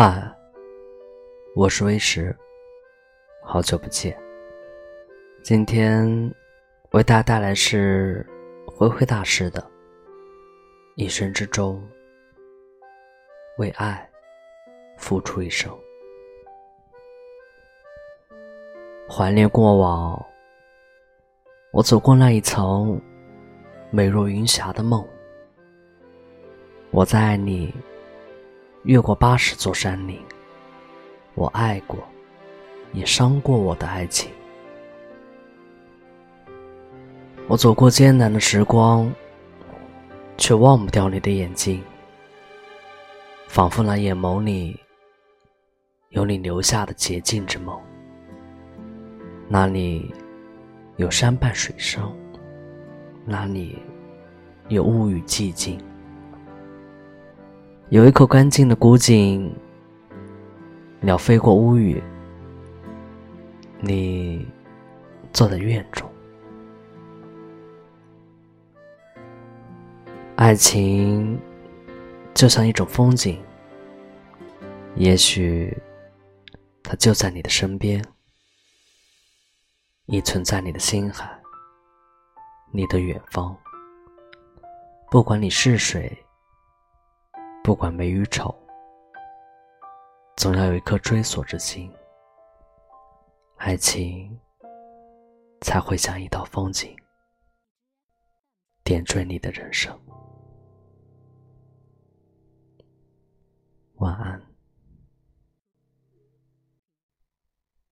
嗨，我是微石，好久不见。今天为大家带来是灰灰大师的《一生之中为爱付出一生》，怀念过往，我走过那一层美若云霞的梦，我在爱你。越过八十座山岭，我爱过，也伤过我的爱情。我走过艰难的时光，却忘不掉你的眼睛，仿佛那眼眸里有你留下的洁净之梦。那里有山伴水声，那里有雾与寂静。有一口干净的古井，鸟飞过屋宇，你坐在院中。爱情就像一种风景，也许它就在你的身边，亦存在你的心海，你的远方。不管你是谁。不管美与丑，总要有一颗追索之心，爱情才会像一道风景，点缀你的人生。晚安。